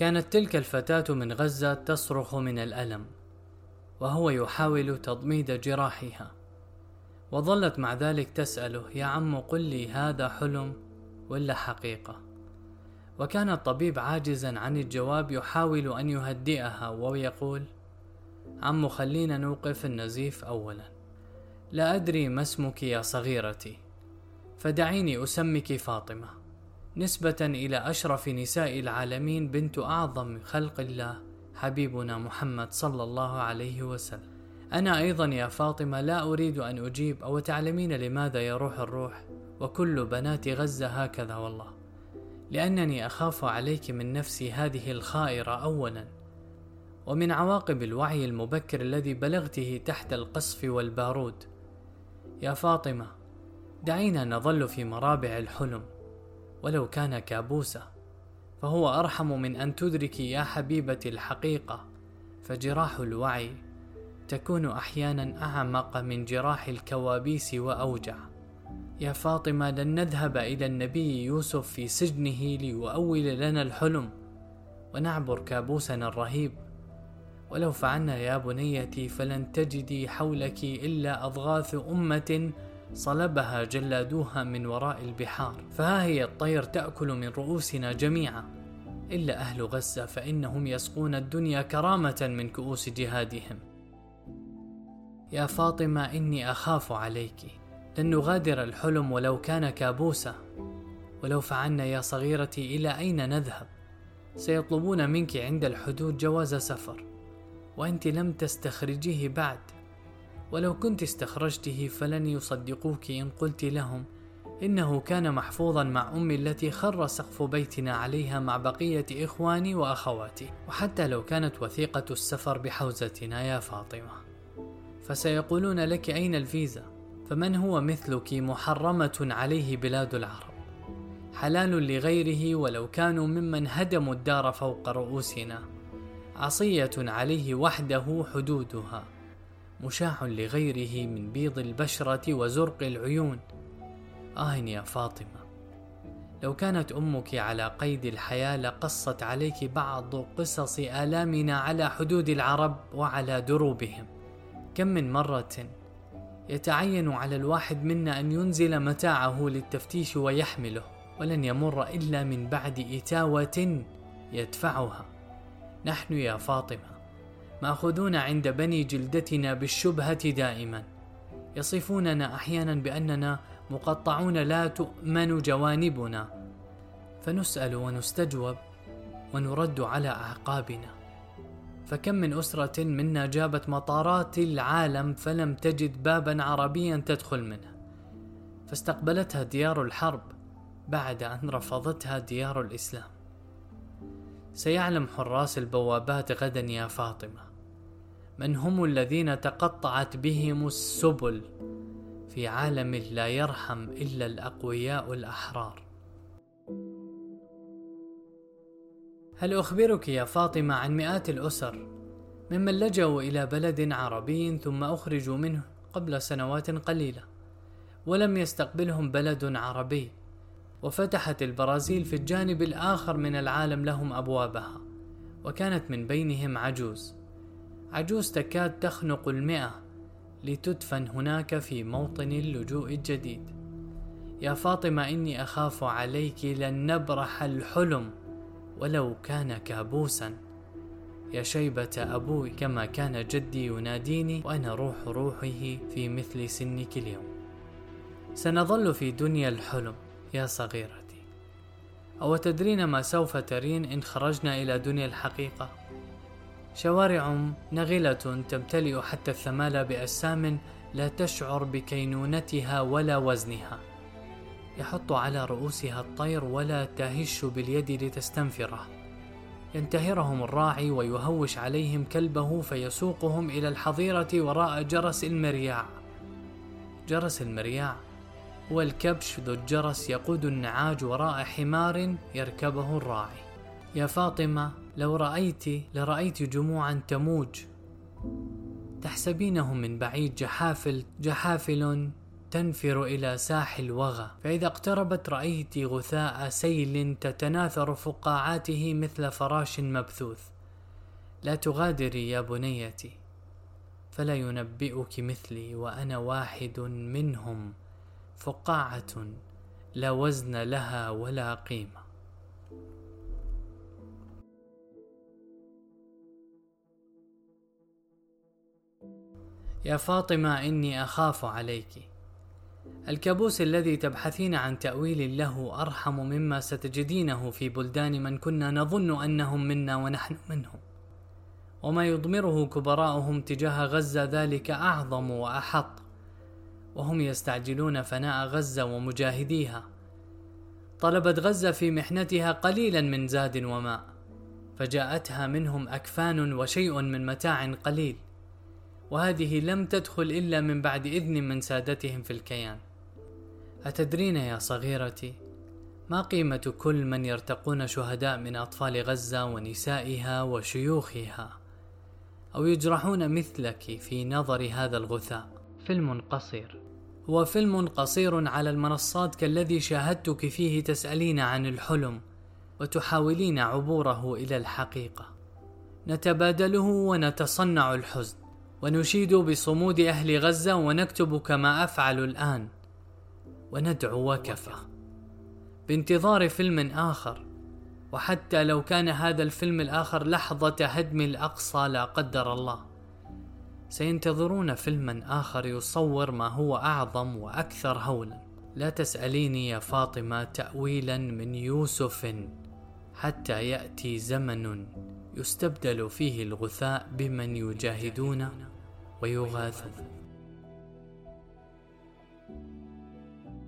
كانت تلك الفتاة من غزة تصرخ من الألم وهو يحاول تضميد جراحها. وظلت مع ذلك تسأله يا عم قل لي هذا حلم ولا حقيقة؟ وكان الطبيب عاجزا عن الجواب يحاول أن يهدئها ويقول عم خلينا نوقف النزيف أولا. لا أدري ما اسمك يا صغيرتي فدعيني أسمك فاطمة. نسبة إلى أشرف نساء العالمين بنت أعظم خلق الله حبيبنا محمد صلى الله عليه وسلم. أنا أيضا يا فاطمة لا أريد أن أجيب أو تعلمين لماذا يروح الروح؟ وكل بنات غزة هكذا والله. لأنني أخاف عليك من نفسي هذه الخائرة أولا. ومن عواقب الوعي المبكر الذي بلغته تحت القصف والبارود. يا فاطمة دعينا نظل في مرابع الحلم. ولو كان كابوسا فهو أرحم من أن تدركي يا حبيبتي الحقيقة فجراح الوعي تكون أحيانا أعمق من جراح الكوابيس وأوجع. يا فاطمة لن نذهب إلى النبي يوسف في سجنه ليؤول لنا الحلم ونعبر كابوسنا الرهيب. ولو فعلنا يا بنيتي فلن تجدي حولك إلا أضغاث أمة صلبها جلادوها من وراء البحار فها هي الطير تأكل من رؤوسنا جميعا. إلا أهل غزة فإنهم يسقون الدنيا كرامة من كؤوس جهادهم. يا فاطمة إني أخاف عليك. لن نغادر الحلم ولو كان كابوسا. ولو فعلنا يا صغيرتي إلى أين نذهب؟ سيطلبون منك عند الحدود جواز سفر. وأنت لم تستخرجيه بعد. ولو كنت استخرجته فلن يصدقوك إن قلت لهم. إنه كان محفوظا مع أمي التي خر سقف بيتنا عليها مع بقية إخواني وأخواتي. وحتى لو كانت وثيقة السفر بحوزتنا يا فاطمة. فسيقولون لك أين الفيزا؟ فمن هو مثلك محرمة عليه بلاد العرب؟ حلال لغيره ولو كانوا ممن هدموا الدار فوق رؤوسنا. عصية عليه وحده حدودها. مشاع لغيره من بيض البشرة وزرق العيون. آه يا فاطمة لو كانت أمك على قيد الحياة لقصت عليك بعض قصص آلامنا على حدود العرب وعلى دروبهم. كم من مرة يتعين على الواحد منا أن ينزل متاعه للتفتيش ويحمله ولن يمر إلا من بعد إتاوة يدفعها. نحن يا فاطمة ماخوذون عند بني جلدتنا بالشبهة دائما. يصفوننا أحيانا بأننا مقطعون لا تؤمن جوانبنا. فنسأل ونستجوب ونرد على أعقابنا. فكم من أسرة منا جابت مطارات العالم فلم تجد بابا عربيا تدخل منه فاستقبلتها ديار الحرب بعد أن رفضتها ديار الإسلام. سيعلم حراس البوابات غدا يا فاطمة. من هم الذين تقطعت بهم السبل في عالم لا يرحم إلا الأقوياء الأحرار. هل أخبرك يا فاطمة عن مئات الأسر ممن لجأوا إلى بلد عربي ثم أخرجوا منه قبل سنوات قليلة ولم يستقبلهم بلد عربي؟ وفتحت البرازيل في الجانب الآخر من العالم لهم أبوابها وكانت من بينهم عجوز. عجوز تكاد تخنق المئة لتدفن هناك في موطن اللجوء الجديد. يا فاطمة إني أخاف عليك لن نبرح الحلم ولو كان كابوسا. يا شيبة أبوي كما كان جدي يناديني وأنا روح روحه في مثل سنك اليوم. سنظل في دنيا الحلم يا صغيرتي. أو تدرين ما سوف ترين إن خرجنا إلى دنيا الحقيقة؟ شوارع نغلة تمتلئ حتى الثمال بأجسام لا تشعر بكينونتها ولا وزنها. يحط على رؤوسها الطير ولا تهش باليد لتستنفره. ينتهرهم الراعي ويهوش عليهم كلبه فيسوقهم إلى الحظيرة وراء جرس المرياع. جرس المرياع هو الكبش ذو الجرس يقود النعاج وراء حمار يركبه الراعي. يا فاطمة لو رأيت لرأيت جموعا تموج. تحسبينهم من بعيد جحافل جحافل تنفر إلى ساحل الوغى. فإذا اقتربت رأيت غثاء سيل تتناثر فقاعاته مثل فراش مبثوث. لا تغادري يا بنيتي فلا ينبئك مثلي وأنا واحد منهم. فقاعة لا وزن لها ولا قيمة. يا فاطمة إني أخاف عليك. الكابوس الذي تبحثين عن تأويل له أرحم مما ستجدينه في بلدان من كنا نظن أنهم منا ونحن منهم. وما يضمره كبراؤهم تجاه غزة ذلك أعظم وأحط وهم يستعجلون فناء غزة ومجاهديها. طلبت غزة في محنتها قليلا من زاد وماء فجاءتها منهم أكفان وشيء من متاع قليل. وهذه لم تدخل إلا من بعد إذن من سادتهم في الكيان. أتدرين يا صغيرتي ما قيمة كل من يرتقون شهداء من أطفال غزة ونسائها وشيوخها؟ أو يجرحون مثلك في نظر هذا الغثاء؟ فيلم قصير. هو فيلم قصير على المنصات كالذي شاهدتك فيه تسألين عن الحلم وتحاولين عبوره إلى الحقيقة. نتبادله ونتصنع الحزن. ونشيد بصمود أهل غزة ونكتب كما أفعل الآن. وندعو وكفى. بانتظار فيلم آخر. وحتى لو كان هذا الفيلم الآخر لحظة هدم الأقصى لا قدر الله. سينتظرون فيلما آخر يصور ما هو أعظم وأكثر هولا. لا تسأليني يا فاطمة تأويلا من يوسف حتى يأتي زمن يستبدل فيه الغثاء بمن يجاهدون. ويغاثون.